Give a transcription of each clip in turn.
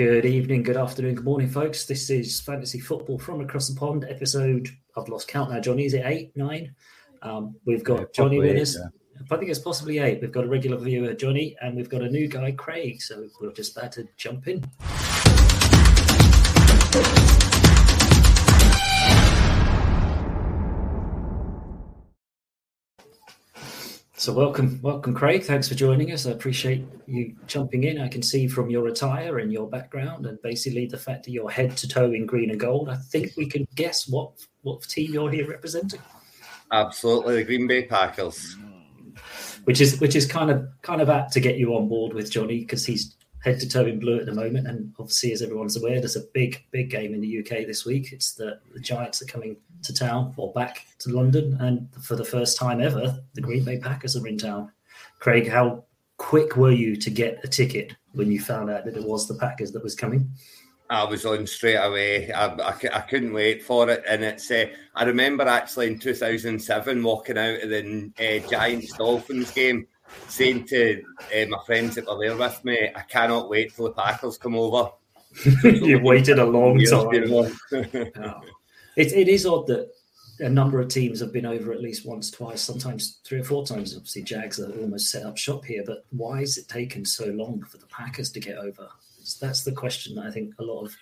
Good evening, good afternoon, good morning, folks. This is Fantasy Football from Across the Pond, episode, I've lost count now, Johnny. Is it eight, nine? Um, we've got Yeah, Johnny with us. I think it's possibly eight. We've got a regular viewer, Johnny, and we've got a new guy, Craig. So we're just about to jump in. So welcome, welcome, Craig. Thanks for joining us. I appreciate you jumping in. I can see from your attire and your background, and basically the fact that you're head to toe in green and gold. I think we can guess what what team you're here representing, Absolutely, the Green Bay Packers. which is which is kind of kind of apt to get you on board with Johnny because he's head to toe in blue at the moment, and obviously, as everyone's aware, there's a big big game in the UK this week. It's the the Giants are coming to town or back to London, and for the first time ever, the Green Bay Packers are in town. Craig, how quick were you to get a ticket when you found out that it was the Packers that was coming? I was on straight away. I, I, I couldn't wait for it, and it's. Uh, I remember actually in 2007 walking out of the uh, Giants Dolphins game, saying to uh, my friends that were there with me, "I cannot wait till the Packers come over." You've waited a long time. Yeah. It, it is odd that a number of teams have been over at least once, twice, sometimes three or four times. Obviously, Jags are almost set up shop here, but why has it taken so long for the Packers to get over? That's the question that I think a lot of,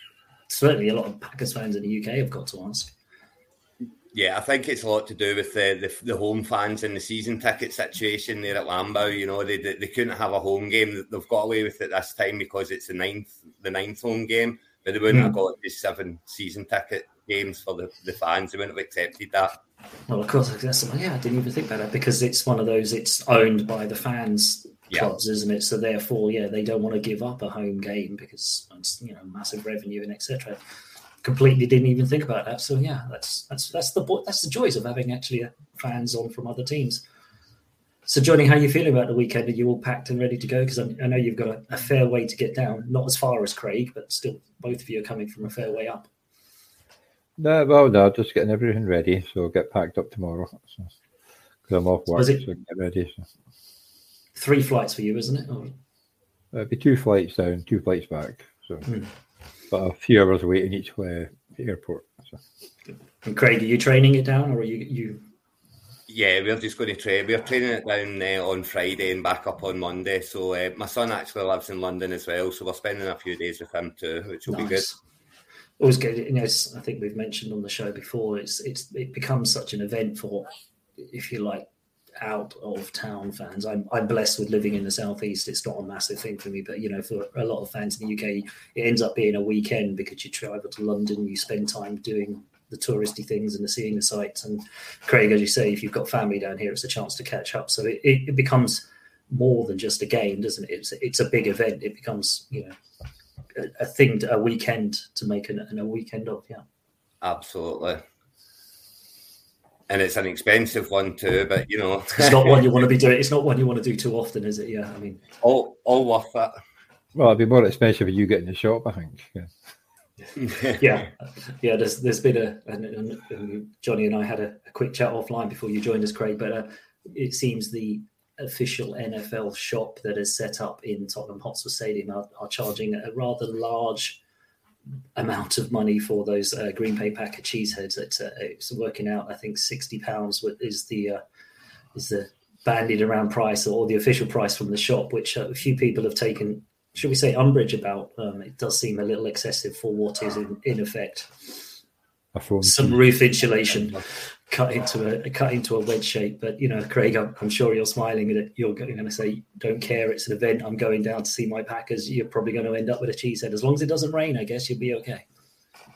certainly a lot of Packers fans in the UK have got to ask. Yeah, I think it's a lot to do with the, the the home fans and the season ticket situation there at Lambeau. You know, they, they they couldn't have a home game. They've got away with it this time because it's the ninth the ninth home game, but they wouldn't have hmm. got the seven season ticket games for the, the fans. They wouldn't have accepted that. Well, of course, that's yeah. I didn't even think about that because it's one of those. It's owned by the fans Yeah. clubs, isn't it? So therefore, yeah, they don't want to give up a home game because it's you know massive revenue and etc. Completely didn't even think about that. So yeah, that's that's that's the that's the joys of having actually uh, fans on from other teams. So Johnny, how are you feeling about the weekend? Are you all packed and ready to go? Because I, I know you've got a, a fair way to get down. Not as far as Craig, but still, both of you are coming from a fair way up. No, well, no, just getting everything ready. So I'll get packed up tomorrow. So, because I'm off work, so it- get ready. So. Three flights for you, isn't it? Or- It'll be two flights down, two flights back. So, Hmm. But a few hours waiting each way airport. So. And Craig, are you training it down, or are you you Yeah, we're just going to train. We're training it down uh, on Friday and back up on Monday. So uh, my son actually lives in London as well, so we're spending a few days with him too, which will be good. Always good. You know, it's, I think we've mentioned on the show before. It's it's it becomes such an event for, if you like, out of town fans. I'm I'm blessed with living in the southeast. It's not a massive thing for me, but you know, for a lot of fans in the UK, it ends up being a weekend because you travel to London, you spend time doing the touristy things and the seeing the sights. And Craig, as you say, if you've got family down here, it's a chance to catch up. So it, it, it becomes more than just a game, doesn't it? It's it's a big event. It becomes you know a, a thing, to, a weekend to make an, an- a weekend of. Yeah. Absolutely. And it's an expensive one too, but you know, It's not one you want to be doing. It's not one you want to do too often, is it? Yeah. I mean, all all worth it. Well, it'd be more expensive if you get in the shop, I think. Yeah. yeah, yeah. There's there's been a and, and, and Johnny and I had a, a quick chat offline before you joined us, Craig. But uh, it seems the official NFL shop that is set up in Tottenham Hotspur Stadium are, are charging a rather large amount of money for those uh, Green Bay Packer cheeseheads. It's, uh, it's working out, I think, sixty pounds is the uh, is the bandied around price or the official price from the shop, which uh, a few people have taken. Should we say umbrage about? Um, it does seem a little excessive for what is in, in effect. Some roof insulation cut into a cut into a wedge shape. But you know, Craig, I'm, I'm sure you're smiling at it. You're going to say, "Don't care, it's an event. I'm going down to see my Packers." You're probably going to end up with a cheesehead. As long as it doesn't rain, I guess you'll be okay.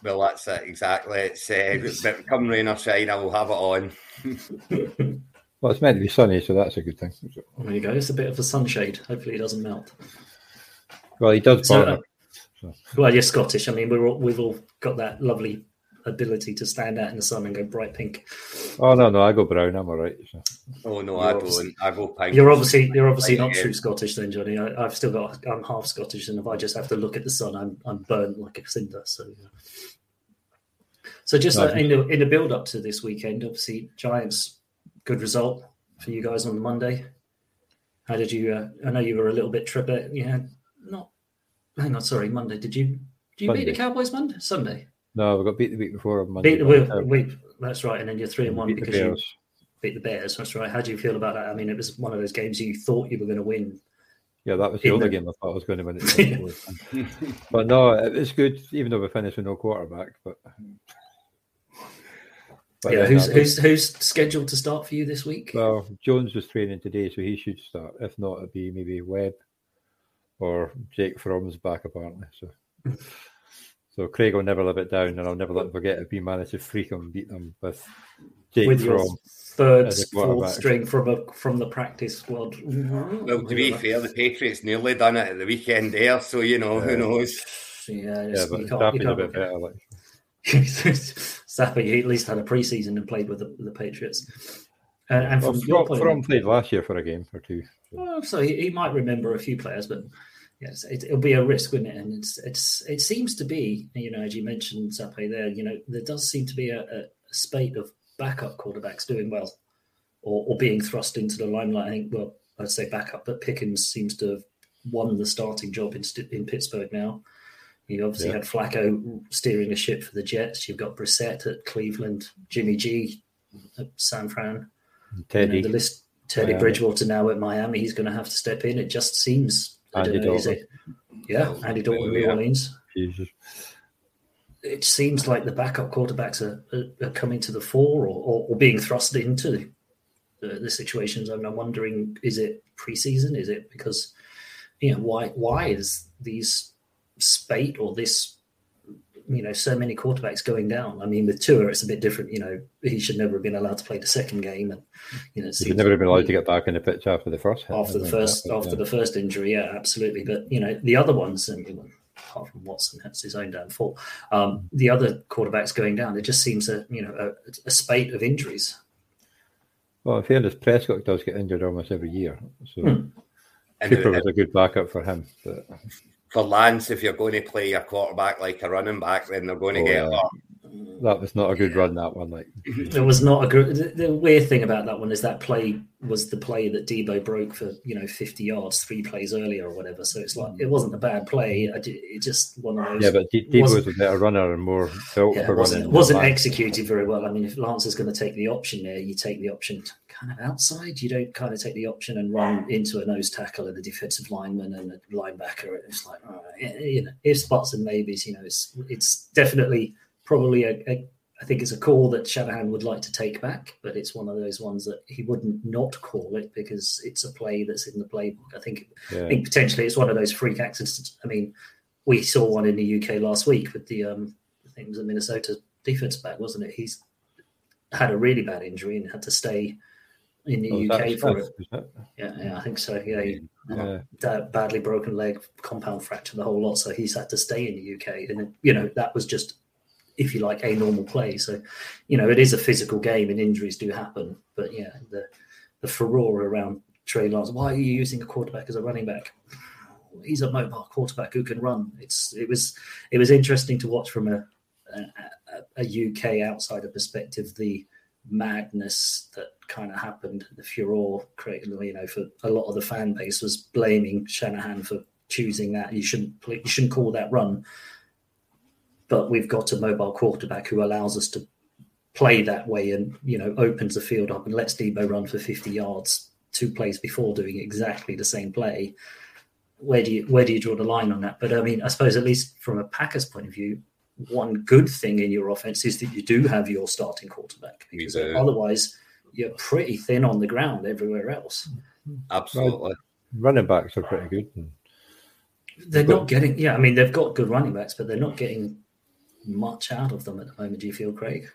well, that's it exactly. It's uh, but come rain or shine, I will have it on. Well, it's meant to be sunny, so that's a good thing. There you go. It's a bit of a sunshade. Hopefully, it doesn't melt. Well, he does So, uh, it. well, you're Scottish. I mean, we're all, we've all got that lovely ability to stand out in the sun and go bright pink. Oh no, no, I go brown. I'm all right. Oh no, You're I obviously- don't. I go pink. You're obviously you're obviously not true Scottish then, Johnny. I, I've still got I'm half Scottish, and if I just have to look at the sun, I'm I'm burnt like a cinder. So, yeah. so just uh, in the in the build up to this weekend, obviously Giants, good result for you guys on the Monday. How did you? Uh, I know you were a little bit trippy. Yeah, not hang on, sorry, Monday. Did you did you Monday. beat the Cowboys Monday? Sunday. No, we got beat the week before on Monday. Beat the week, week. That's right, and then you're three and one beat because you beat the Bears. That's right. How do you feel about that? I mean, it was one of those games you thought you were going to win. Yeah, that was the only the- game I thought I was going to win it. but no, it- it's good, even though we finished with no quarterback. But, but yeah, who's who's who's scheduled to start for you this week? Well, Jones was training today, so he should start. If not, it'd be maybe Webb or Jake Fromm's back apparently. So, so Craig will never live it down, and I'll never let him forget if we manage to freak him, beat them with Jake With your third, fourth string from a from the practice squad. Mm-hmm. Well, to be fair, the Patriots nearly done it at the weekend there, so you know who knows. yeah, Yeah, but you can't, you Staffy's a bit better. Like, Zappe, he at least had a preseason and played with the, the Patriots. And, and well, from your point, of played last year for a game or two. So. well, so he, he might remember a few players, but yes, it, it'll be a risk, wouldn't it? And it's it's it seems to be, you know, as you mentioned, Zappe there, you know, there does seem to be a, a spate of backup quarterbacks doing well, or, or being thrust into the limelight. I think, well, I'd say backup, but Pickens seems to have won the starting job in in Pittsburgh now. You obviously Yeah. had Flacco steering the ship for the Jets. You've got Brissett at Cleveland, Jimmy G at San Fran. You know, Teddy, the list Teddy. Bridgewater now at Miami. He's going to have to step in. It just seems. I don't Andy know. Is Dalton. it? Yeah, Andy Dalton, New. Orleans. Jesus. It seems like the backup quarterbacks are, are, are coming to the fore or, or, or being thrust into the, the situations. And I'm wondering, is it preseason? Is it because, you know, why why is these spate or this, you know, so many quarterbacks going down? I mean, with Tua, it's a bit different. You know, he should never have been allowed to play the second game, and you know, He should never have been allowed to get back in the pitch after the first hit. after the first after uh, the first injury, yeah, absolutely. But you know, the other ones, apart from Watson, that's his own downfall. Um, the other quarterbacks going down, it just seems a you know a, a spate of injuries. Well, in fairness, Prescott does get injured almost every year. So Hmm. And Cooper was a good backup for him. But for Lance, if you're going to play your quarterback like a running back, then they're going to Oh, get yeah. hurt. that was not a good run, that one. Like, mm-hmm. It was not a good. The, the weird thing about that one is that play was the play that Deebo broke for you know fifty yards three plays earlier or whatever. So it's like it wasn't a bad play. I ju- it just one of those. yeah, but D- Deebo wasn't- a better runner and more built Yeah, for wasn't, running. it wasn't than executed very well. I mean, if Lance is going to take the option there, you take the option kind of outside. You don't kind of take the option and run into a nose tackle and a defensive lineman and a linebacker. It's like, all right, you know, if spots and maybes, you know, it's it's definitely probably a, a I think it's a call that Shanahan would like to take back, but it's one of those ones that he wouldn't not call it because it's a play that's in the playbook. I think I think potentially it's one of those freak accidents. I mean, we saw one in the UK last week with the um, I think it was a Minnesota defense back, wasn't it? He's had a really bad injury and had to stay in the Oh, UK for it. it? Yeah, yeah, I think so. Yeah, he, Yeah. Uh, that badly broken leg, compound fracture, the whole lot. So he's had to stay in the UK, and you know that was just, if you like, a normal play. So, you know, it is a physical game, and injuries do happen. But yeah, the the furore around Trey Lance. Why are you using a quarterback as a running back? He's a mobile quarterback who can run. It's it was it was interesting to watch from a a, a UK outsider perspective. The madness that kind of happened, the furor created, you know, for a lot of the fan base was blaming Shanahan for choosing that. You shouldn't you shouldn't call that run. But we've got a mobile quarterback who allows us to play that way and you know opens the field up and lets Deebo run for 50 yards two plays before doing exactly the same play. Where do you where do you draw the line on that? But I mean, I suppose at least from a Packers point of view, one good thing in your offense is that you do have your starting quarterback because do. otherwise you're pretty thin on the ground everywhere else. Absolutely. Running backs are pretty good. They're Good. not getting yeah, I mean they've got good running backs, but they're not getting much out of them at the moment. Do you feel, Craig?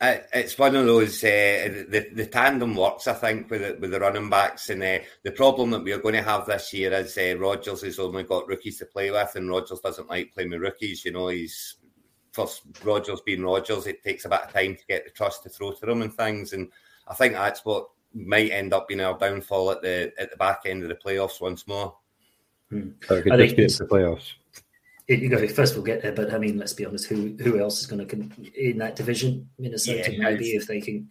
It, it's one of those uh, the the tandem works. I think with the, with the running backs, and uh, the problem that we are going to have this year is uh, Rodgers has only got rookies to play with, and Rodgers doesn't like playing with rookies. You know, he's first Rodgers being Rodgers. It takes a bit of time to get the trust to throw to them and things, and I think that's what might end up being our downfall at the at the back end of the playoffs once more. so it could I just think be it's- the playoffs. It, you go first. We'll get there, but I mean, let's be honest. Who who else is going to in that division? Minnesota, Yeah, maybe if they can,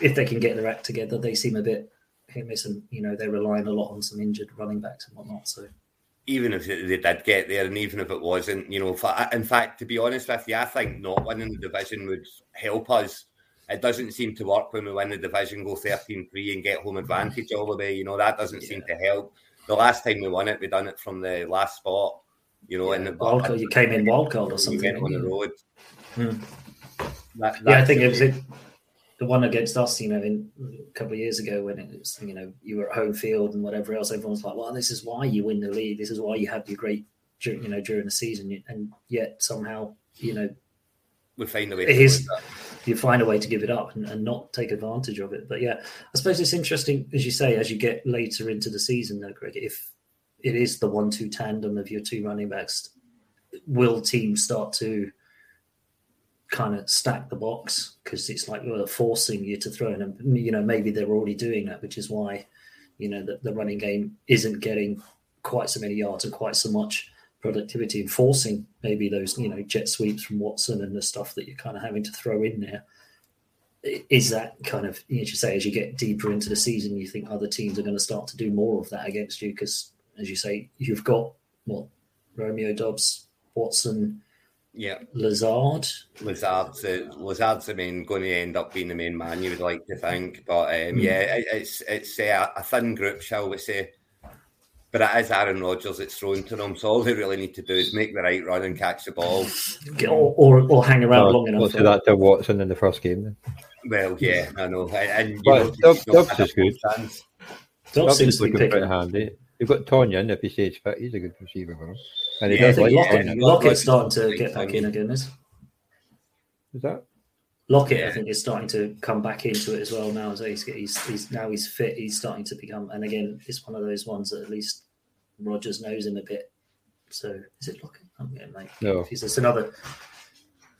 if they can get their act together. They seem a bit hit miss, and you know they're relying a lot on some injured running backs and whatnot. So even if they did get there, and even if it wasn't, you know, for, in fact, to be honest with you, I think not winning the division would help us. It doesn't seem to work when we win the division, go 13 3 and get home advantage all the way. You know, that doesn't yeah. seem to help. The last time we won it, we done it from the last spot, you know, yeah, in the wild card. You came in wild card or something. on the road. Hmm. That, yeah, I think it was it, the one against us, you know, in a couple of years ago when it was, you know, you were at home field and whatever else. Everyone's like, "Well, this is why you win the league. This is why you have your great, you know, during the season." And yet somehow, you know, we find a way. It is, you find a way to give it up and, and, not take advantage of it. But yeah, I suppose it's interesting, as you say, as you get later into the season, though, Greg. If it is the one-two tandem of your two running backs, will teams start to kind of stack the box because it's like we're forcing you to throw in. And you know, maybe they're already doing that, which is why you know the, the running game isn't getting quite so many yards and quite so much productivity and forcing maybe those you know jet sweeps from Watson and the stuff that you're kind of having to throw in there. Is that kind of you say as you get deeper into the season, you think other teams are going to start to do more of that against you because, as you say, you've got what Romeo Doubs Watson, yeah, Lazard. Lazard's the Lazard's the main going to end up being the main man. You would like to think, but um, mm. yeah, it, it's it's uh, a thin group, shall we say? But it is Aaron Rodgers that's thrown to them, so all they really need to do is make the right run and catch the ball, or or, or hang around long enough. What's that to Watson in the first game then? Well, yeah, I know, and, and but Doubs, Doubs is good. Doubs seems to be pretty handy. You've got Tonyan if he stays fit. He's a good receiver for us. And he yeah, does like Lockett, Lockett's starting to get back in again, is Is that? Lockett, yeah. I think, is starting to come back into it as well now. As he's, he's, he's now he's fit. He's starting to become, and again, it's one of those ones that at least Rodgers knows him a bit. So is it Lockett? I'm getting like, no, it's just another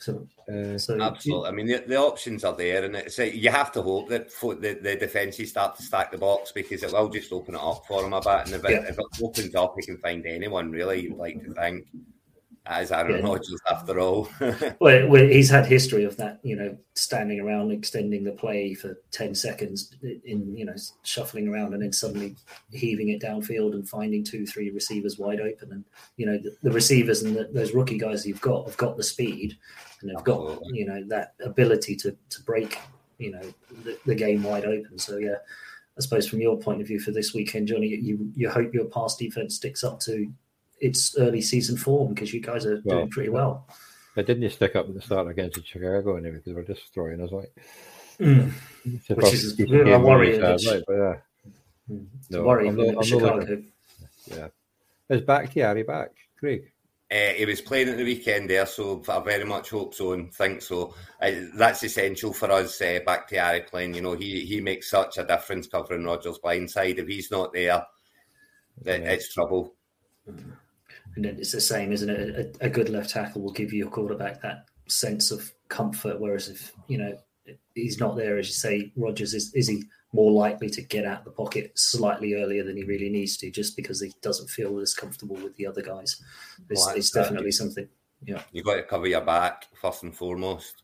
so, uh, so absolutely. I mean, the, the, options are there, and it's you have to hope that the, the defences start to stack the box because it will just open it up for him a bit. And if, yeah. it, if it opens up, he can find anyone really. You'd like to think as Aaron yeah. Rodgers after all. well, well, he's had history of that, you know, standing around, extending the play for 10 seconds in, you know, shuffling around and then suddenly heaving it downfield and finding two, three receivers wide open. And, you know, the, the receivers and the, those rookie guys you've got have got the speed and they've got, you know, that ability to, to break, you know, the, the game wide open. So, yeah. I suppose from your point of view for this weekend, Johnny, you you hope your pass defense sticks up to its early season form because you guys are well, doing pretty well. It didn't stick up at the start against Chicago anyway because we're destroying us like. Mm. Which is a worry. Right, but yeah. Mm. No, worry I'm not, I'm Chicago. Looking, yeah. Is Bakhtiari back, Craig? Uh, he was playing at the weekend there, so I very much hope so and think so. Uh, that's essential for us. Uh, Bakhtiari playing, you know, he he makes such a difference covering Rodgers' blind side. If he's not there, yeah. it's trouble. Mm and it's the same, isn't it? A, a, good left tackle will give you a quarterback that sense of comfort, whereas if you know he's not there, as you say, Rodgers is is he more likely to get out the pocket slightly earlier than he really needs to, just because he doesn't feel as comfortable with the other guys. It's, well, it's definitely something. Yeah, you've got to cover your back first and foremost.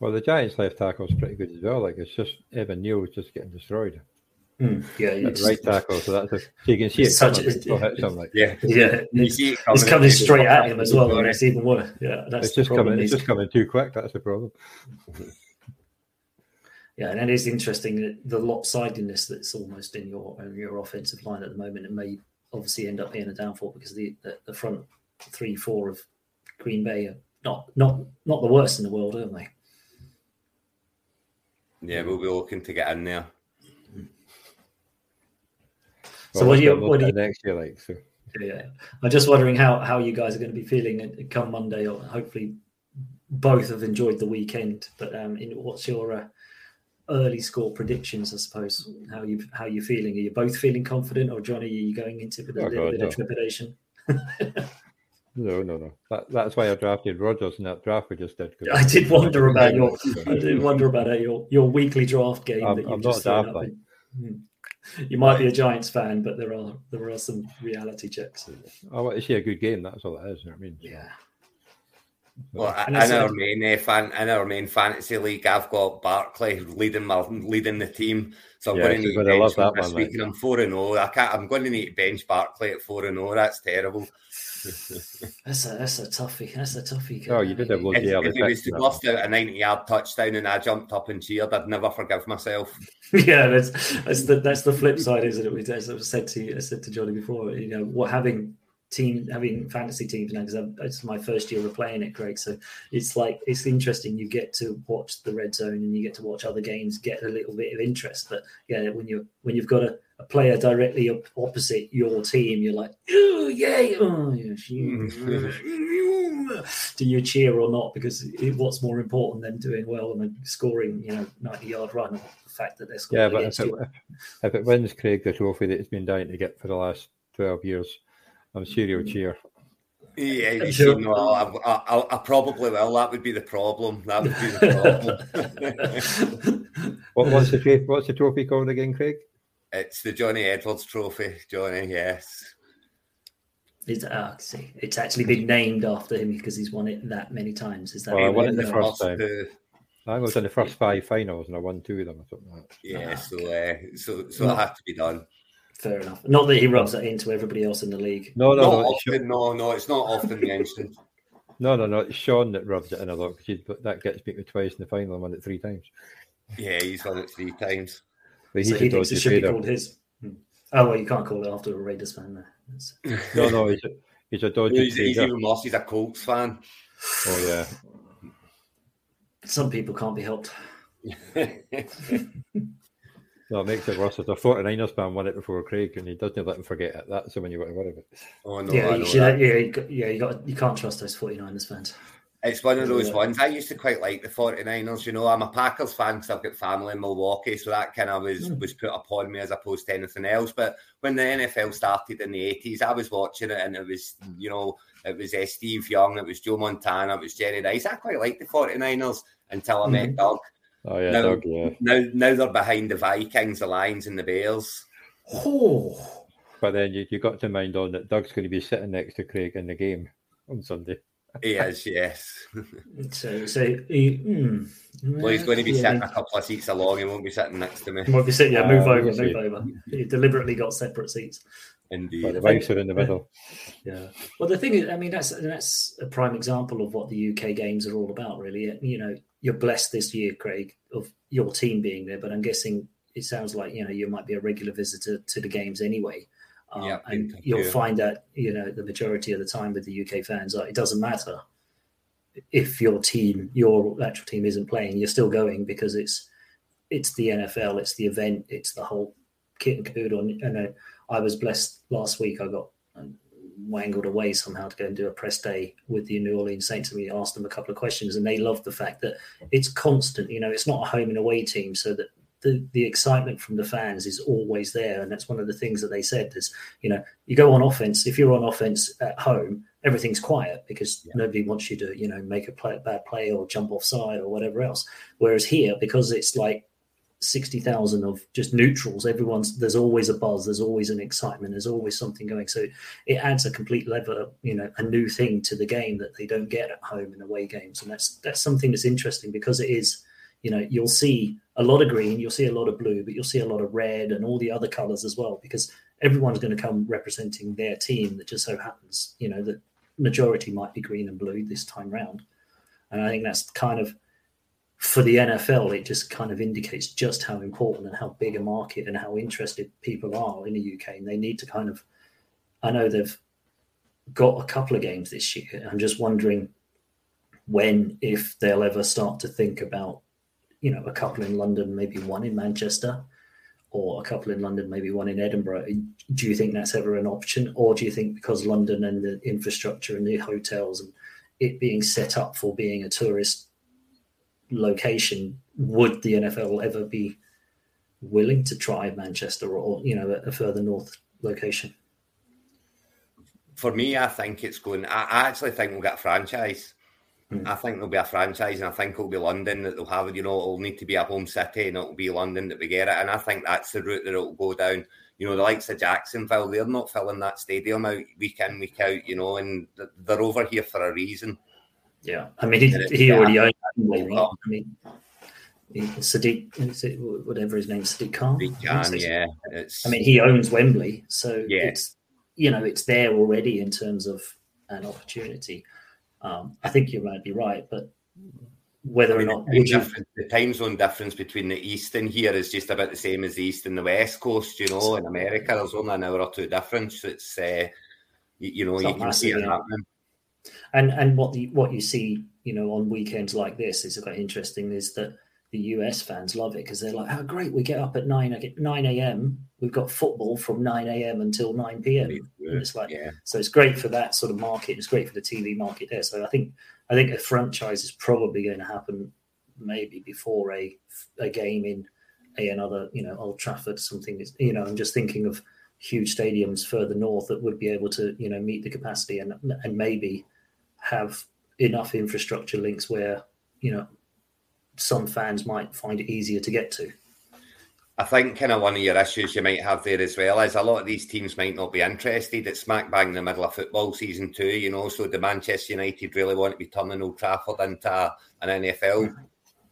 Well, the Giants' left tackle is pretty good as well. Like it's just Evan Neal is just getting destroyed. Mm, yeah, right tackle. So that's a, so you can see it such coming. A, like, yeah, yeah, you see it coming. It's coming straight at him as well. and It's even worse. Yeah, that's it's just coming. It's just coming too quick. That's the problem. Yeah, and it is interesting the lopsidedness that's almost in your in your offensive line at the moment. It may obviously end up being a downfall because the, the, the front three, four of Green Bay are not not not the worst in the world, are they? Yeah, we'll be looking to get in there. So what do you what do you next year like? So. Yeah, I'm just wondering how how you guys are going to be feeling come Monday, or hopefully both have enjoyed the weekend. But um, in, what's your uh, early score predictions? I suppose how you how you feeling? Are you both feeling confident, or Johnny, are you going into with a oh, little God, bit no. of trepidation? No, no, no. That, that's why I drafted Rodgers in that draft we just did. I did wonder about your. I did wonder about your your weekly draft game. I'm, that you've I'm just not. Like. Hmm you might be a Giants fan, but there are there are some reality checks. I want to see a good game. That's all it is. You know I mean, yeah. Well, in our main uh, fan, in our main fantasy league, I've got Barkley leading my leading the team. So I'm yeah, going to need to bench that this one, week, and I'm four and zero. Oh. I can't. I'm going to need to bench Barkley at four and zero. That's terrible. That's a that's a toughie. That's a toughie. Oh, you did have eh? loads. If, if he was to bust out a ninety-yard touchdown and I jumped up and cheered, I'd never forgive myself. yeah, that's that's the that's the flip side, isn't it? As I said to you, I said to Johnny before, you know, what having team having fantasy teams now because it's my first year of playing it, Craig. So it's like it's interesting. You get to watch the red zone and you get to watch other games, get a little bit of interest. But yeah, when you when you've got a, a player directly opposite your team, you're like, oh yay, oh yes, mm. do you cheer or not? Because it, what's more important than doing well and scoring, you know, ninety yard run? Or the fact that they're scoring. Yeah, but if it, if it wins Craig the trophy that it's been dying to get for the last twelve years I'm sure you'll mm. cheer. Yeah, you sure. no, I, I, I, probably will. That would be the problem. That would be the problem. what, what's the what's the trophy called again, Craig? It's the Johnny Edwards Trophy. Johnny, yes. It's, uh, see, it's actually been named after him because he's won it that many times. Is that? Well, I won it the first time. I was in the first five finals and I won two of them or something like that. Yeah, oh, so uh, so so no. it had to be done. Fair enough. Not that he rubs that into everybody else in the league. No, no, not no. Often, no, no, it's not often mentioned. no, no, no. It's Sean that rubs it in a lot because that gets beaten twice in the final and won it three times. Yeah, he's won it three times. But so he thinks it should be called his. Hmm. Oh well, you can't call it after a Raiders fan. There. no, no, he's a, he's a dodgy. He's, he's even worse. He's a Colts fan. Oh yeah. Some people can't be helped. No, it makes it worse. If the 49ers fan won it before Craig, and he doesn't let him forget it. That's the one you got to worry about. Oh no! Yeah, you should, yeah, you got, yeah. You got you can't trust those 49ers fans. It's one of those ones. I used to quite like the 49ers. You know, I'm a Packers fan because I've got family in Milwaukee, so that kind of was mm. was put upon me as opposed to anything else. But when the NFL started in the 80s, I was watching it, and it was you know it was uh, Steve Young, it was Joe Montana, it was Jerry Rice. I quite liked the 49ers until I mm. met Doug. Oh yeah, now, Doug, yeah. Now, now they're behind the Vikings, the Lions, and the Bears. Oh. But then you, you got to mind on that Doug's going to be sitting next to Craig in the game on Sunday. He is, yes. so, so he, mm, well, he's going to be yeah. sitting a couple of seats along. He won't be sitting next to me. He won't be sitting. Yeah, move uh, over, move over. He deliberately got separate seats. Indeed, but the wives are in the middle. Yeah. Well, the thing is, I mean, that's that's a prime example of what the UK games are all about. Really, you know, you're blessed this year, Craig, of your team being there. But I'm guessing it sounds like you know you might be a regular visitor to the games anyway. Uh, yeah, and you'll you. find that you know the majority of the time with the UK fans, it doesn't matter if your team, your actual team, isn't playing. You're still going because it's it's the NFL, it's the event, it's the whole kit and caboodle. And, and I was blessed last week. I got wangled away somehow to go and do a press day with the New Orleans Saints, and we asked them a couple of questions, and they loved the fact that it's constant. You know, it's not a home and away team, so that the the excitement from the fans is always there, and that's one of the things that they said. Is you know, you go on offense. If you're on offense at home, everything's quiet because yeah. nobody wants you to you know make a play, bad play or jump offside or whatever else. Whereas here, because it's like sixty thousand of just neutrals. Everyone's there's always a buzz, there's always an excitement, there's always something going. So it adds a complete level, you know, a new thing to the game that they don't get at home in away games, and that's that's something that's interesting because it is, you know, you'll see a lot of green, you'll see a lot of blue, but you'll see a lot of red and all the other colors as well because everyone's going to come representing their team. That just so happens, you know, that majority might be green and blue this time round, and I think that's kind of for the NFL, it just kind of indicates just how important and how big a market and how interested people are in the UK. And they need to kind of, I know they've got a couple of games this year. I'm just wondering when, if they'll ever start to think about, you know, a couple in London, maybe one in Manchester, or a couple in London, maybe one in Edinburgh. Do you think that's ever an option? Or do you think because London and the infrastructure and the hotels and it being set up for being a tourist location, would the NFL ever be willing to try Manchester or you know a further north location? For me, I think it's going. I, actually think we'll get a franchise. Hmm. I think there'll be a franchise, and I think it'll be London that they'll have. It. You know, it'll need to be a home city, and it'll be London that we get it. And I think that's the route that it'll go down. You know, the likes of Jacksonville, they're not filling that stadium out week in, week out. You know, and they're over here for a reason. Yeah, I mean, he, he already owned Wembley. I mean, Sadiq, whatever his name, Sadiq Khan. Sadiq Khan, yeah. It's... I mean, he owns Wembley, so yeah. it's you know it's there already in terms of an opportunity. Um, I think you might be right, but whether I mean, or not the, you... the time zone difference between the east and here is just about the same as the east and the west coast. You know, in America, there's only an hour or two difference. It's uh, you, you know it's you can see it happening. And and what the, what you see, you know, on weekends like this is quite interesting. Is that the US fans love it because they're like, "How oh, great! We get up at nine nine a.m. We've got football from nine a.m. until nine p.m." it's like, yeah. so it's great for that sort of market. It's great for the TV market there. So I think I think a franchise is probably going to happen maybe before a a game in a another you know Old Trafford something. You know, I'm just thinking of huge stadiums further north that would be able to you know meet the capacity and and maybe have enough infrastructure links where you know some fans might find it easier to get to. I think kind of one of your issues you might have there as well is a lot of these teams might not be interested. It's smack bang in the middle of football season too, you know. So the Manchester United really want to be turning Old Trafford into an NFL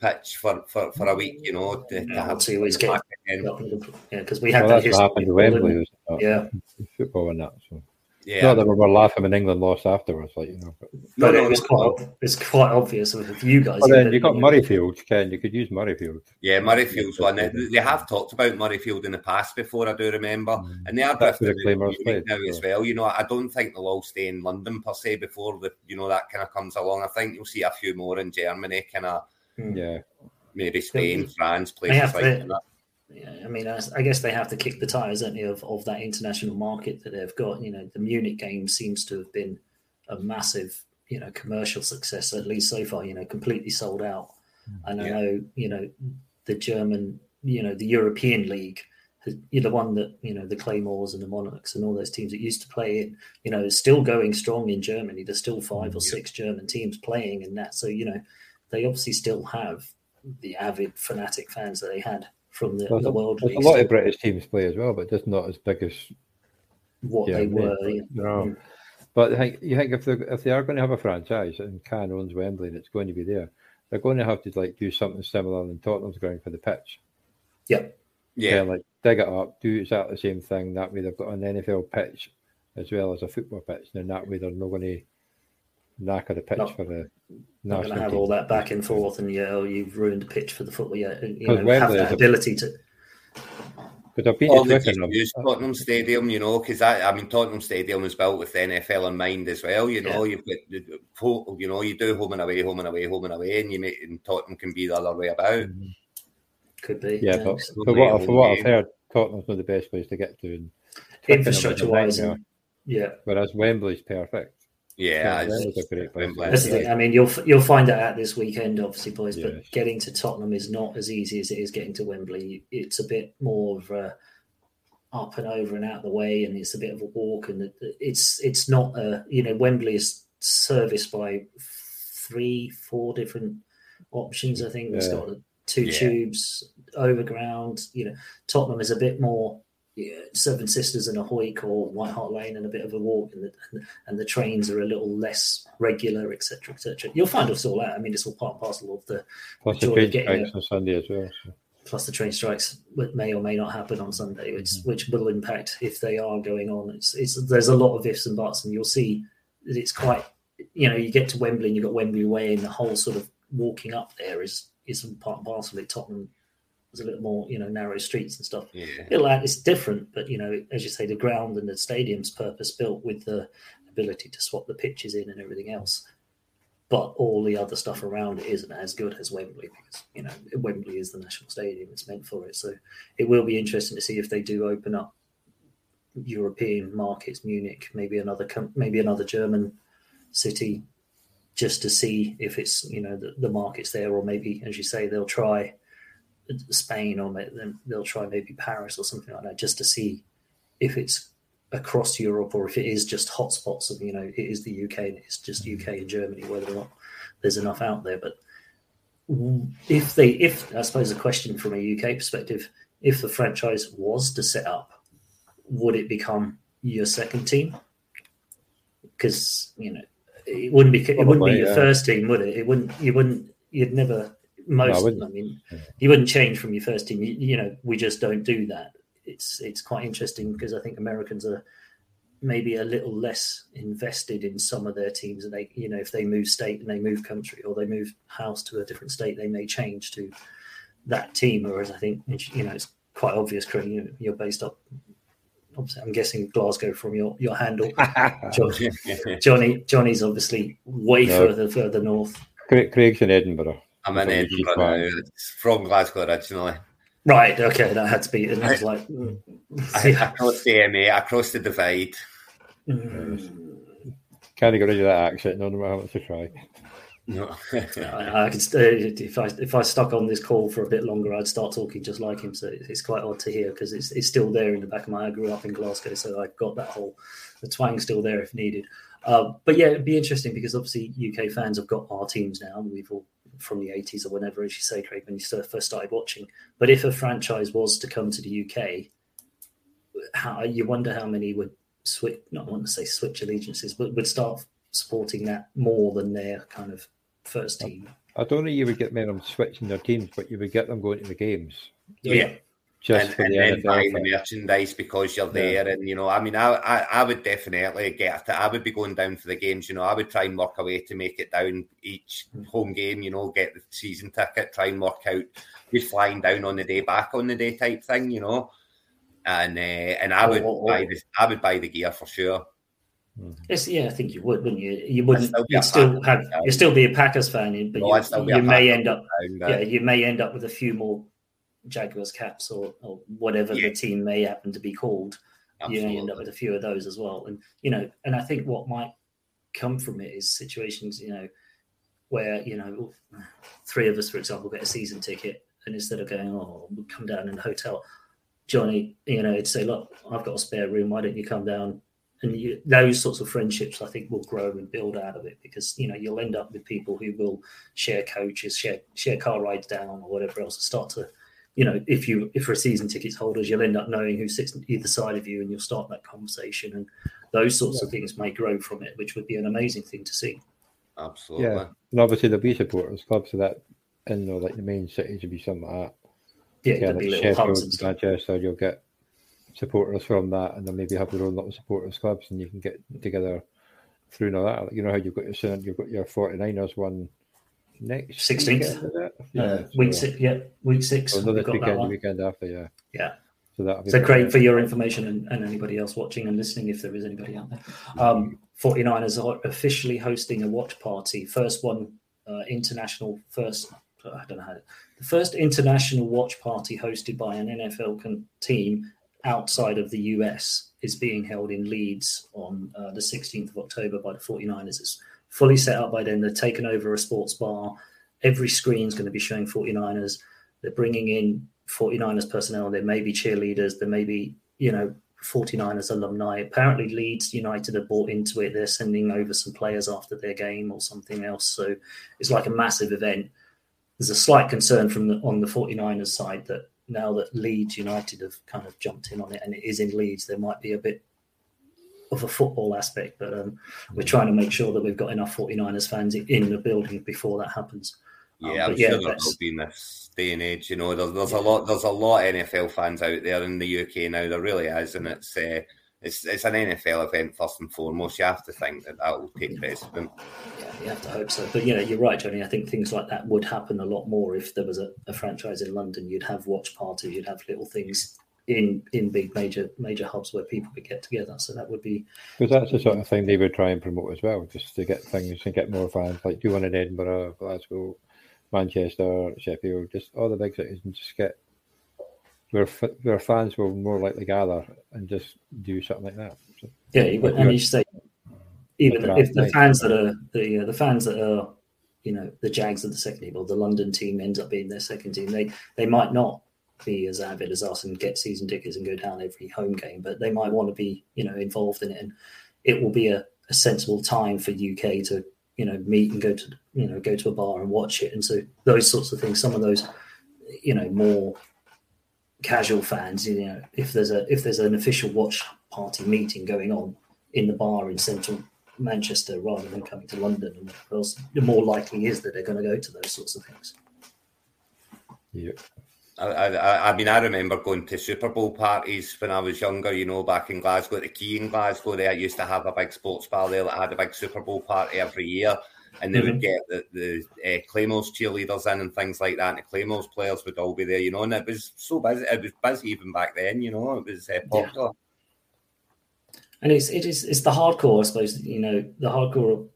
pitch for, for, for a week, you know. To, yeah, to have to always get yeah, because we had well, that that's what happened to Wembley, yeah, football and that. So. Yeah, not that we were laughing when England lost afterwards, like you know. But, but no, it was quite it's quite obvious with you guys. Well, then you got Murrayfield, Ken. You could use Murrayfield. Yeah, Murrayfield's one. They, they have talked about Murrayfield in the past before. I do remember, mm. and they are drifting the now as well. You know, I don't think they'll all stay in London per se before the you know that kind of comes along. I think you'll see a few more in Germany, kind of. Mm. Yeah. Maybe Spain, France, places like that yeah, I mean, I, I, guess they have to kick the tires, don't they, of, of that international market that they've got. You know, the Munich game seems to have been a massive, you know, commercial success, at least so far, you know, completely sold out. Mm, and yeah. I know, you know, the German, you know, the European League, you're the one that, you know, the Claymores and the Monarchs and all those teams that used to play in, you know, is still going strong in Germany. There's still five or mm, six German teams playing in that. So, you know, they obviously still have the avid fanatic fans that they had from the, well, the world. a lot of British teams play as well, but just not as big as what yeah, they were. Yeah. No. Hmm. But I think you think if they if they are going to have a franchise and Khan owns Wembley and it's going to be there, they're going to have to like do something similar in Tottenham's ground for the pitch. Yeah. Yeah. like dig it up, do exactly the same thing. That way they've got an NFL pitch as well as a football pitch. And that way they're not going to knacker the pitch for the not going to have all that back and forth, and yeah, oh, you've ruined the pitch for the football. Yeah, you know, have that ability to. But I've been All to Twickenham. Use Tottenham Stadium, you know, because I, I mean, Tottenham Stadium is built with NFL in mind as well. You know, yeah. you've got, you know, you do home and away, home and away, home and away, and you make and Tottenham can be the other way about. Mm-hmm. Could be, yeah. yeah but for what, for what I've heard, Tottenham's not the best place to get to. Infrastructure wise, yeah. Whereas Wembley's perfect. Yeah, that's the thing. I mean, you'll you'll find that out this weekend, obviously, boys. But yes. getting to Tottenham is not as easy as it is getting to Wembley. It's a bit more of a up and over and out of the way, and it's a bit of a walk. And it's it's not a you know Wembley is serviced by three, four different options. I think it's got two yeah. tubes overground. You know, Tottenham is a bit more yeah, Seven Sisters and a hoik or White Hart Lane and a bit of a walk, and the, and the trains are a little less regular, etc., etc. You'll find us all out. I mean, it's all part and parcel of the plus the train strikes on Sunday as well. So. Plus the train strikes may or may not happen on Sunday, which mm-hmm. which will impact if they are going on. It's it's there's a lot of ifs and buts, and you'll see that it's quite. You know, you get to Wembley and you've got Wembley Way, and the whole sort of walking up there is is part and parcel of Tottenham a little more, you know, narrow streets and stuff. Yeah. it's different, but you know, as you say, the ground and the stadium's purpose built with the ability to swap the pitches in and everything else. But all the other stuff around it isn't as good as Wembley because you know Wembley is the national stadium; it's meant for it. So it will be interesting to see if they do open up European markets, Munich, maybe another maybe another German city, just to see if it's you know the, the market's there, or maybe as you say they'll try Spain or then they'll try maybe Paris or something like that just to see if it's across Europe or if it is just hotspots of you know it is the UK and it's just UK and Germany whether or not there's enough out there. But if they if I suppose a question from a UK perspective, if the franchise was to set up, would it become your second team? Because you know it wouldn't be it wouldn't be your yeah. first team, would it? It wouldn't. You wouldn't. You'd never. Most. I, wouldn't. mean, you wouldn't change from your first team. You, you know, we just don't do that. It's it's quite interesting because I think Americans are maybe a little less invested in some of their teams, and they, you know, if they move state and they move country or they move house to a different state, they may change to that team. Whereas I think you know it's quite obvious, Craig. You, you're based up. Obviously, I'm guessing Glasgow from your your handle. John, Johnny Johnny's obviously way No. further further north. Craig, Craig's in Edinburgh. I'm in Probably Edinburgh now. It's from Glasgow originally. Right. Okay. That had to be. And I was like, mm. I, across the MA, across the divide. Mm. Can't get rid of that accent, no matter how much I try. No. I, I could st- if I if I stuck on this call for a bit longer, I'd start talking just like him. So it's quite odd to hear because it's it's still there in the back of my. I grew up in Glasgow, so I've got that whole the twang still there if needed. Uh, but yeah, it'd be interesting because obviously UK fans have got our teams now. We've all from the 80s or whenever, as you say, Craig, when you first started watching. But if a franchise was to come to the UK, how you wonder how many would switch. Not want to say switch allegiances, but would start supporting that more than their kind of first team. I don't think you would get men on switching their teams, but you would get them going to the games Yeah. Just and, for and the then NFL. buying the merchandise because you're Yeah. there. And you know, I mean, I, I I would definitely get. I would be going down for the games. You know, I would try and work a way to make it down each Mm. home game. You know, get the season ticket. Try and work out just flying down on the day, back on the day type thing. You know, and uh, and I would Or- or- buy the I would buy the gear for sure. Yes, yeah, I think you would, wouldn't you? You wouldn't. still You'd still Packers have. fan. You'd still be a Packers fan, but No, you, you may end up. Down, but- Yeah, you may end up with a few more Jaguars caps or, or whatever Yeah. the team may happen to be called. You end up with a few of those as well, and you know, and I think what might come from it is situations, you know, where you know, three of us, for example, get a season ticket, and instead of going, oh, we'll come down in a hotel, Johnny, you know, it'd say, look, I've got a spare room. Why don't you come down? And you, those sorts of friendships, I think, will grow and build out of it because you know you'll end up with people who will share coaches, share share car rides down or whatever else, and start to, you know, if you if for a season tickets holders, you'll end up knowing who sits either side of you, and you'll start that conversation, and those sorts of things may grow from it, which would be an amazing thing to see. absolutely. Yeah, and obviously there'll be supporters clubs so that in you know, like the main cities would be something like that. Yeah, Yeah, there'd like be little hubs and stuff. Manchester, you'll get supporters from that, and then maybe have their own little supporters clubs, and you can get together through all that. You know how you've got your Sin- you've got your 49ers one next 16th. weekend, is? Uh, week so- six, yeah, week six. another weekend, the weekend after, yeah. Yeah. So that'll So, Craig, for your information and, and anybody else watching and listening, if there is anybody out there, um, 49ers are officially hosting a watch party. First one, uh, international, first, I don't know how, the first international watch party hosted by an NFL con- team outside of the US is being held in Leeds on uh, the 16th of October by the 49ers. It's fully set up by then. They're taken over a sports bar. Every screen is going to be showing 49ers. They're bringing in 49ers personnel. There may be cheerleaders. There may be, you know, 49ers alumni. Apparently, Leeds United have bought into it. They're sending over some players after their game or something else. So it's like a massive event. There's a slight concern from the, on the 49ers side that now that Leeds United have kind of jumped in on it and it is in Leeds, there might be a bit of a football aspect. But um, we're trying to make sure that we've got enough 49ers fans in the building before that happens. Um, Yeah, I'm yeah, sure there will be in this day and age. You know, there's, there's a lot, there's a lot of NFL fans out there in the UK now. There really is, and it's uh, it's it's an NFL event first and foremost. You have to think that that will take precedent. Yeah, you have to hope so. But you know, you're right, Johnny. I think things like that would happen a lot more if there was a, a franchise in London. You'd have watch parties, you'd have little things in in big major major hubs where people could get together. So that would be Because that's the sort of thing they would try and promote as well, just to get things and get more fans, like do one in Edinburgh, Glasgow, Manchester, Sheffield, just all the big cities, and just get where where fans will more likely gather and just do something like that. So, yeah. You would, But and you- say even if the night. fans that are the uh, the fans that are you know the Jags of the second team or the London team ends up being their second team, they they might not be as avid as us and get season tickets and go down every home game, but they might want to be you know involved in it, and it will be a, a sensible time for UK to you know meet and go to you know go to a bar and watch it, and so those sorts of things. Some of those you know more casual fans, you know, if there's a if there's an official watch party meeting going on in the bar in central Manchester rather than coming to London, and else, the more likely is that they're going to go to those sorts of things. Yeah. I, I, I mean, I remember going to Super Bowl parties when I was younger, you know, back in Glasgow, the Key in Glasgow. They used to have a big sports bar there that had a big Super Bowl party every year. And they mm-hmm. would get the, the uh, Claymores cheerleaders in and things like that. And the Claymores players would all be there, you know. And it was so busy. It was busy even back then, you know. It was uh, popular. Yeah. And it's it is it's the hardcore, I suppose. You know, the hardcore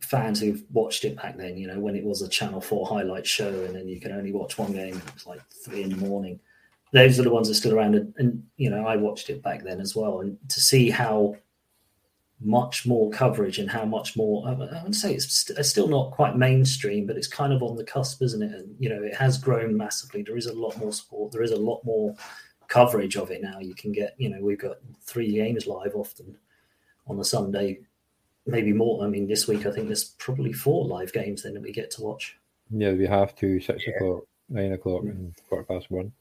fans who've watched it back then, you know, when it was a Channel 4 highlight show and then you can only watch one game, it was like three in the morning. Those are the ones that still around. And, and, you know, I watched it back then as well. And to see how much more coverage and how much more, I would say it's, it's still not quite mainstream, but it's kind of on the cusp, isn't it? And, you know, it has grown massively. There is a lot more support. There is a lot more coverage of it now. You can get, you know, we've got three games live often on the Sunday maybe more. I mean, this week I think there's probably four live games then that we get to watch. Yeah, we have to six yeah. o'clock, nine o'clock, mm. and quarter past one.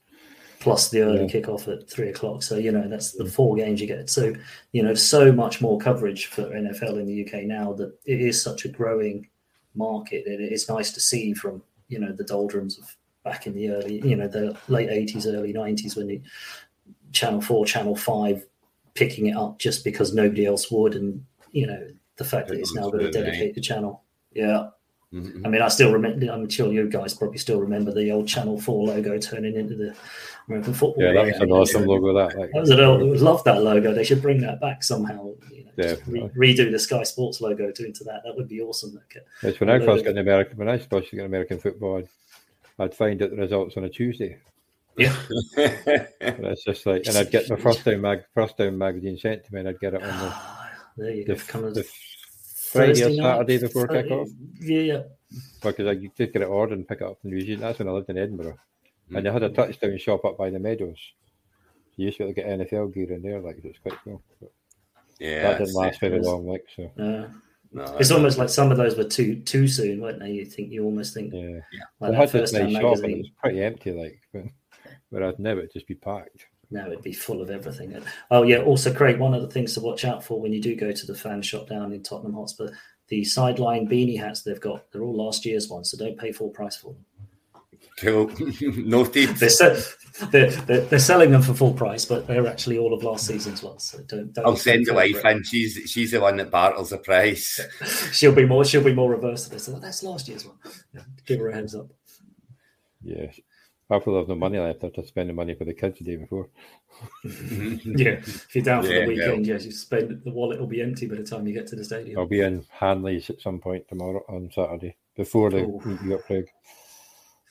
Plus the early yeah. kickoff at three o'clock. So you know that's the mm. four games you get. So you know so much more coverage for NFL in the UK now that it is such a growing market. And it's nice to see from you know the doldrums of back in the early, you know, the late eighties, early nineties when the Channel Four, Channel Five picking it up just because nobody else would, and you know the fact that it's now got a dedicated channel. Yeah. Mm-hmm. I mean, I still remember. I'm sure you guys probably still remember the old Channel Four logo turning into the American football. Yeah, that was an awesome logo. That like, that was an old. Love that logo. They should bring that back somehow. You know, yeah, re- redo the Sky Sports logo to into that. That would be awesome. It's when I first got American. When I started getting American football, I'd, I'd find out the results on a Tuesday. Yeah, it's just like, and I'd get my first down mag, first down magazine sent to me, and I'd get it on the. there you the, go. The, Friday or Saturday before Friday. kickoff. Yeah, yeah. Because I just get it ordered and pick it up from New Zealand. That's when I lived in Edinburgh. Mm-hmm. And they had a touchdown shop up by the Meadows. You used to be able to get NFL gear in there, like it's quite cool. But yeah, that didn't last very long, like so. Uh, no, it's almost like some of those were too too soon, weren't they? You think you almost think, yeah. yeah. Like they had this nice shop and it was pretty empty, like, but, whereas now it'd just be packed now it'd be full of everything. Oh yeah, also Craig, one of the things to watch out for when you do go to the fan shop down in Tottenham Hotspur, the sideline beanie hats they've got, they're all last year's ones, so don't pay full price for them. Cool. Noted. They're, se- they're, they're, they're, selling them for full price, but they're actually all of last season's ones. So don't. don't I'll send the wife in. She's she's the one that battles the price. she'll be more. She'll be more reverse of this. That's last year's one. Yeah, give her a heads up. Yeah, Hopefully, there's no money left after spending money for the kids the day before. Mm-hmm. yeah, if you're down for yeah, the weekend, yeah. yes, you spend the wallet will be empty by the time you get to the stadium. I'll be in Hamleys at some point tomorrow on Saturday before the meet up Craig.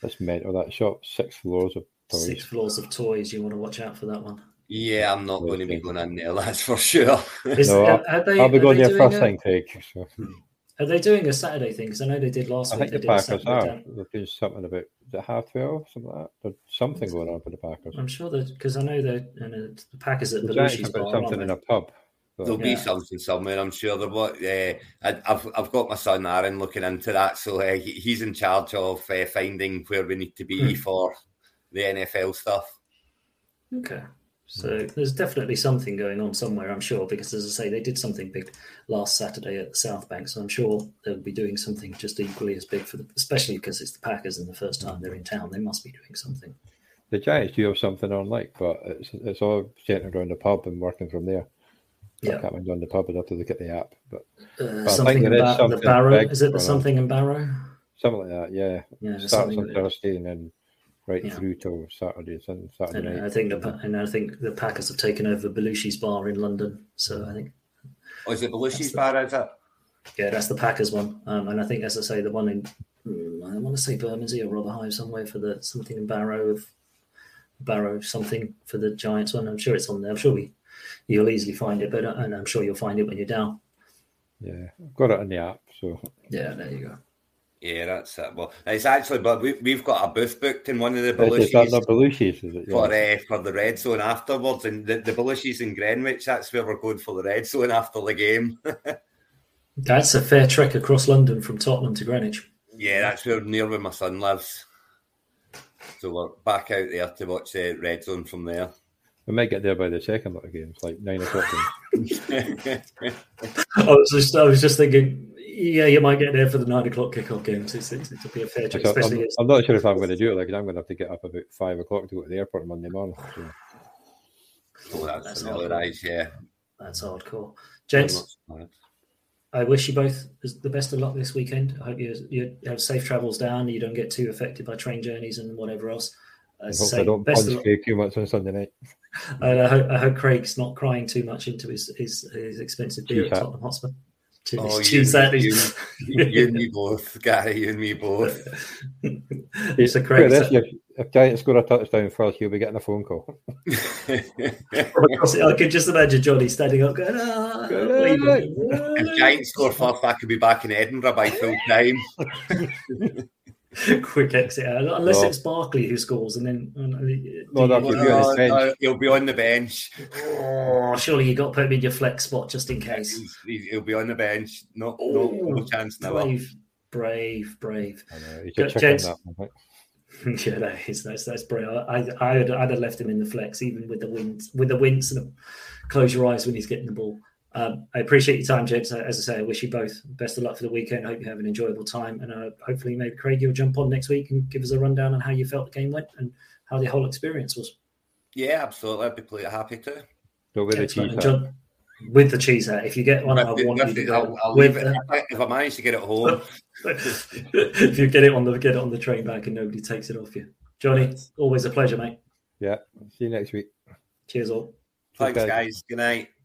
That's mental. That shop, six floors of toys. Six floors of toys. You want to watch out for that one. Yeah, I'm not going to be going in there. That's for sure. Is, no, I'll, they, I'll be going there first a... thing, Craig. So. Are they doing a Saturday thing? Because I know they did last I week. I think the Packers are. They're doing something about the half twelve, something like that. There's something going on for the Packers. I'm sure that because I know that and the Packers at the Belushi's bar, something in a pub. There'll yeah. be something somewhere, I'm sure. There what uh, I've I've got my son Aaron looking into that, so uh, he's in charge of uh, finding where we need to be hmm. for the NFL stuff. Okay. So there's definitely something going on somewhere, I'm sure, because as I say, they did something big last Saturday at the South Bank. So I'm sure they'll be doing something just equally as big for the, especially because it's the Packers and the first time they're in town. They must be doing something. The Giants do have something on, like, but it's it's all centered around the pub and working from there. Yeah, I can't mind on the pub. I'd have to look at the app, but, uh, but something about the Barrow. Is it the something in Barrow? Something like that. Yeah. Yeah. Starts on Thursday and then right yeah. through till Saturday, Saturday and night. I think the and I think the Packers have taken over Belushi's bar in London. So I think. Oh, is it Belushi's bar? Is that? Yeah, that's the Packers one, um, and I think, as I say, the one in hmm, I want to say Bermondsey or Rotherhithe somewhere for the something in Barrow of Barrow something for the Giants one. I'm sure it's on there. I'm sure we you'll easily find it, but uh, and I'm sure you'll find it when you're down. Yeah, I've got it in the app. So yeah, there you go. Yeah, that's it. Well, it's actually, but we, we've got a booth booked in one of the Belushi's, the Belushi's is it? Yeah. for uh, for the red zone afterwards, and the, the Belushi's in Greenwich. That's where we're going for the red zone after the game. that's a fair trek across London from Tottenham to Greenwich. Yeah, that's where near where my son lives. So we're back out there to watch the red zone from there. We might get there by the second lot of games, like nine o'clock. I was just, I was just thinking, yeah, you might get there for the nine o'clock kickoff games. It's, it's, it'll be a fair chance, especially. I'm, I'm, not sure if I'm going to do it. Like I'm going to have to get up about five o'clock to go to the airport on Monday morning. So. Oh, that's, that's hard. yeah. That's hardcore, gents. I wish you both the best of luck this weekend. I hope you, you have safe travels down. You don't get too affected by train journeys and whatever else. I hope I don't punch Craig too much on Sunday night. And I hope, I hope Craig's not crying too much into his his, his expensive beer at Tottenham Hotspur. Oh, you, you, you, you, and me both, Gary. You and me both. it's a Craig. This, if, if Giants score a touchdown first, you'll be getting a phone call. I could just imagine Johnny standing up going, ah, If Giants score first, I could be back in Edinburgh by full time. quick exit out, unless no. it's Barkley who scores, and then uh, no, no, no, no, he'll be on the bench. Oh, surely you got to put him in your flex spot just in case. He's, he'll be on the bench. No, oh, no, no chance now. Brave, brave, brave. I know. Gents, that, yeah, that is that's that's brave. I, I, I'd, I'd have left him in the flex, even with the wins, with the wins, and close your eyes when he's getting the ball. Um, I appreciate your time, gents. As I say, I wish you both best of luck for the weekend. I hope you have an enjoyable time, and uh, hopefully, maybe Craig, you'll jump on next week and give us a rundown on how you felt the game went and how the whole experience was. Yeah, absolutely. I'd be happy to. Go with the cheese John, with the cheese hat. If you get one, I want you to go I'll with. It, if I manage to get it home, if you get it on the get it on the train back and nobody takes it off you, Johnny. Always a pleasure, mate. Yeah. See you next week. Cheers, all. Thanks, guys. Good night.